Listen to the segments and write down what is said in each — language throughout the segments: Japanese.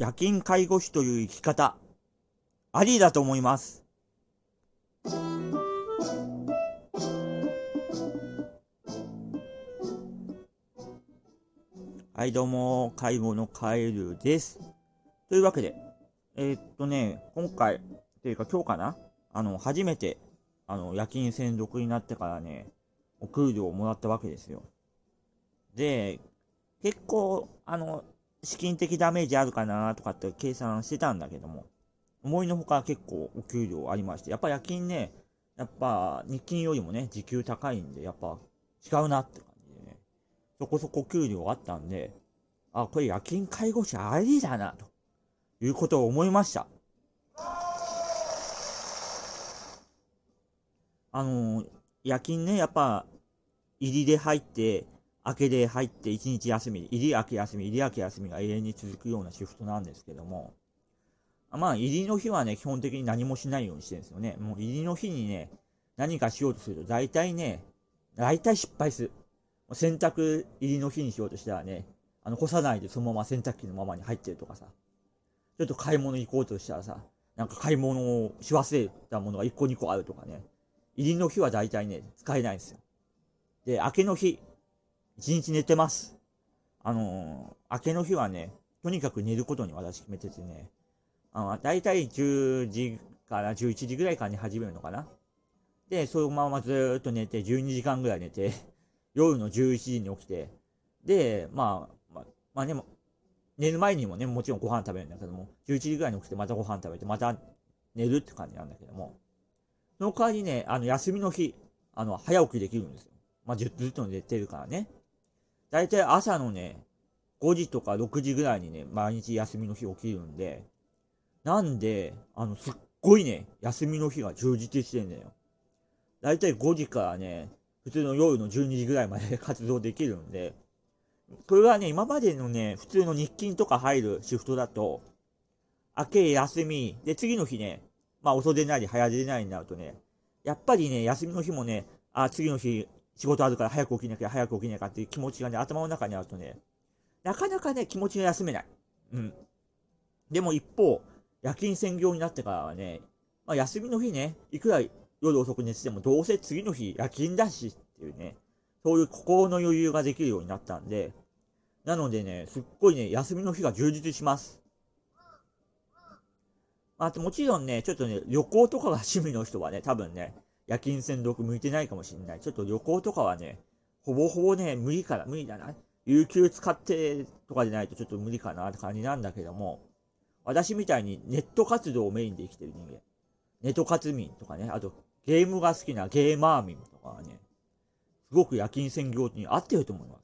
夜勤介護士という生き方、ありだと思います。はい、どうも、介護のカエルです。というわけで、えー、っとね、今回、っていうか今日かなあの、初めて、あの、夜勤専属になってからね、お給料をもらったわけですよ。で、結構、あの、資金的ダメージあるかなとかって計算してたんだけども、思いのほか結構お給料ありまして、やっぱ夜勤ね、やっぱ日勤よりもね、時給高いんで、やっぱ違うなって感じでね、そこそこ給料あったんで、あ、これ夜勤介護士ありだな、ということを思いました。あのー、夜勤ね、やっぱ、入りで入って、明けで入って1日休み、入り明け休み、入り明け休みが永遠に続くようなシフトなんですけども、まあ、入りの日はね、基本的に何もしないようにしてるんですよね。もう入りの日にね、何かしようとすると、大体ね、大体失敗する。洗濯入りの日にしようとしたらね、あの、干さないでそのまま洗濯機のままに入ってるとかさ、ちょっと買い物行こうとしたらさ、なんか買い物をし忘れたものが1個2個あるとかね、入りの日は大体ね、使えないんですよ。で、明けの日、一日寝てます。あのー、明けの日はね、とにかく寝ることに私決めててね、あの、だいたい10時から11時ぐらいから寝始めるのかな。で、そのままずっと寝て、12時間ぐらい寝て、夜の11時に起きて、で、まあ、まあ、まあでも、寝る前にもね、もちろんご飯食べるんだけども、11時ぐらいに起きてまたご飯食べて、また寝るって感じなんだけども、その代わりね、あの、休みの日、あの、早起きできるんですよ。まあ、ずっと寝てるからね。大体朝のね、5時とか6時ぐらいにね、毎日休みの日起きるんで、なんで、あの、すっごいね、休みの日が充実してんだよ。大体5時からね、普通の夜の12時ぐらいまで活動できるんで、これはね、今までのね、普通の日勤とか入るシフトだと、明け休み、で、次の日ね、まあ遅出ないり早出ないになるとね、やっぱりね、休みの日もね、あ、次の日仕事あるから早く起きなきゃ、早く起きなきゃっていう気持ちがね、頭の中にあるとね、なかなかね、気持ちが休めない。うん。でも一方、夜勤専業になってからはね、まあ、休みの日ね、いくら夜遅く寝てても、どうせ次の日夜勤だしっていうね、そういう心の余裕ができるようになったんで、なのでね、すっごいね、休みの日が充実します。あともちろんね、ちょっとね、旅行とかが趣味の人はね、多分ね、夜勤戦読向いてないかもしれない。ちょっと旅行とかはね、ほぼほぼね、無理かな、無理だな。有給使ってとかでないとちょっと無理かなって感じなんだけども、私みたいにネット活動をメインで生きてる人間。ネット活民とかね、あとゲームが好きなゲーマー民とかはね、すごく夜勤専業に合ってると思います。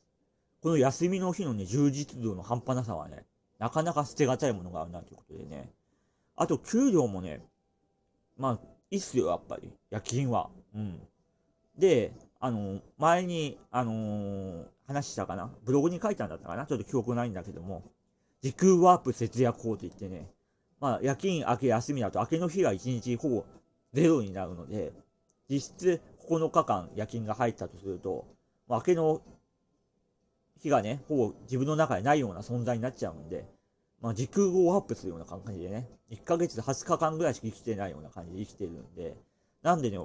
この休みの日のね、充実度の半端なさはね、なかなか捨てがたいものがあるなということでね。あと、給料もね、まあ、いいっすよ、やっぱり。夜勤は。うん。で、あの、前に、あのー、話したかな？ブログに書いたんだったかな？ちょっと記憶ないんだけども、時空ワープ節約法といってね、まあ、夜勤明け休みだと明けの日が1日ほぼゼロになるので、実質9日間夜勤が入ったとすると、ま、明けの日がね、ほぼ自分の中でないような存在になっちゃうんで、まあ、時空をアップするような感じでね、1ヶ月で20日間ぐらいしか生きてないような感じで生きてるんで、なんでね、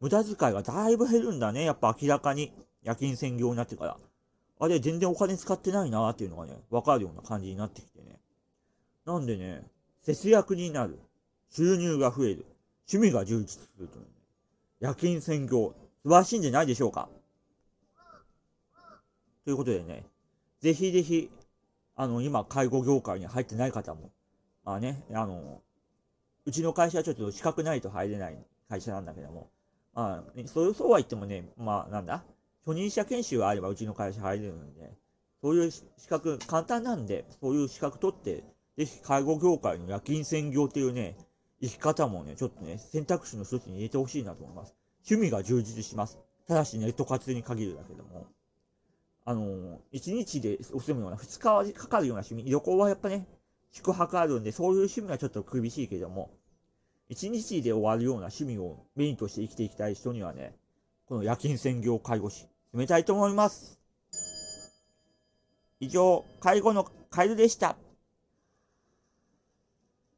無駄遣いがだいぶ減るんだね、やっぱ明らかに。夜勤専業になってから。あれ、全然お金使ってないなーっていうのがね、わかるような感じになってきてね。なんでね、節約になる。収入が増える。趣味が充実するとね、夜勤専業、素晴らしいんじゃないでしょうか。ということでね、ぜひぜひあの、今、介護業界に入ってない方も、まあね、あの、うちの会社はちょっと資格ないと入れない会社なんだけども、まあ、そうそうは言ってもね、まあ、なんだ、初任者研修があればうちの会社入れるんで、そういう資格、簡単なんで、そういう資格取って、ぜひ介護業界の夜勤専業っていうね、生き方もね、ちょっとね、選択肢の一つに入れてほしいなと思います。趣味が充実します。ただしネット活に限るだけども。あの、1日で済むような、2日はかかるような趣味、旅行はやっぱね、宿泊あるんで、そういう趣味はちょっと厳しいけども、1日で終わるような趣味をメインとして生きていきたい人にはね、この夜勤専業介護士、進めたいと思います。以上、介護のカエルでした。